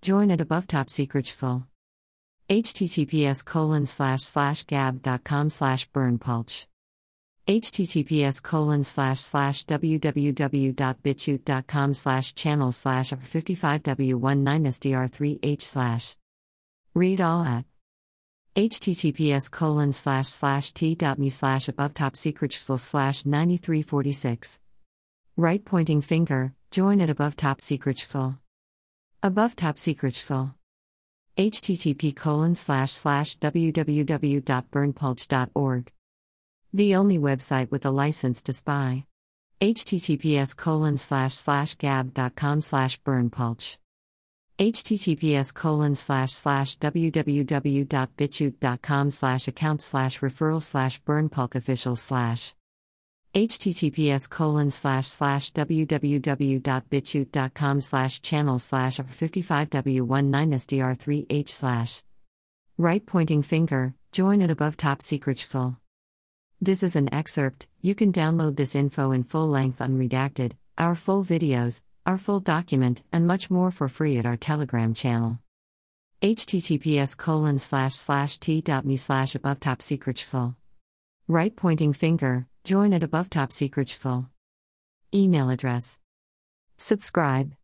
join at above top secret https colon slash slash gab.com slash berndpulch https colon slash slash www.bitchute.com slash channel slash 55w19sdr3h slash. Read all at https colon slash slash t.me slash above top secret slash 9346 right pointing finger join at above top secret above top secret http colon slash slash www.berndpulch.org the only website with a license to spy. Https colon slash slash gab.com slash berndpulch https colon slash slash www.bitchute.com slash account slash referral slash berndpulch official slash https colon slash slash www.bitchute.com slash channel slash 55w19sdr3h slash. Right pointing finger join at above top secret full this is an excerpt. You can download this info in full length unredacted our full videos our full document, and much more for free at our Telegram channel. https colon slash slash t.me slash above top secret Right pointing finger, join at above top secret Email address. Subscribe.